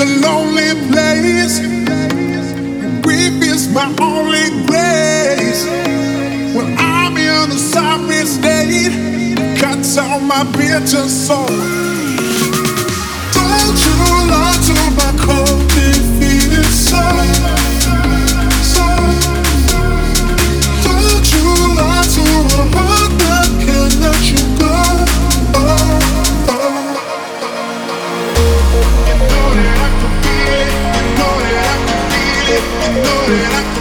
a lonely place. Grief is my only grace. When I'm in a sorry state, cuts on my bitter soul. Don't you lie to my cold know that I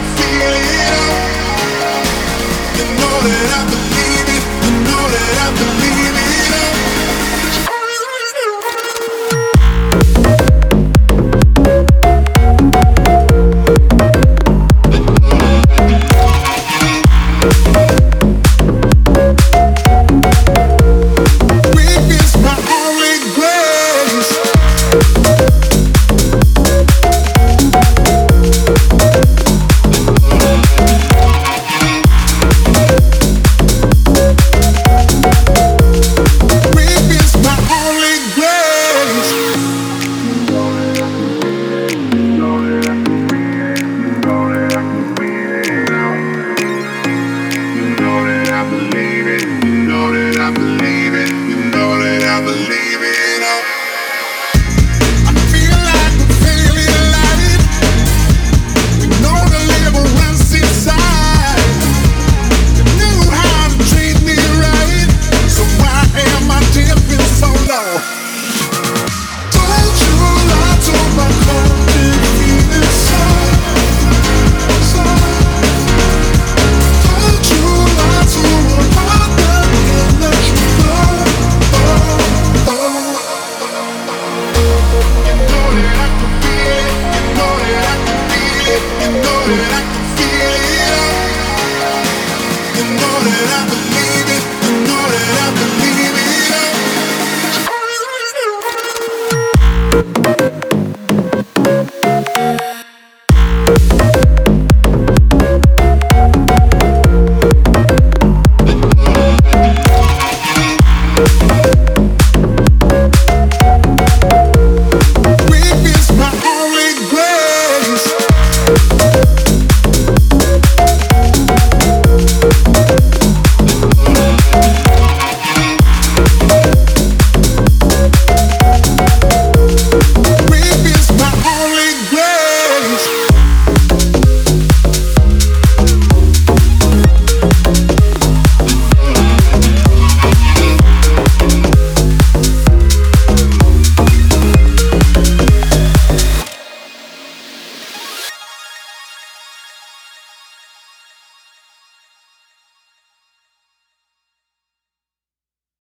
I'm leaving.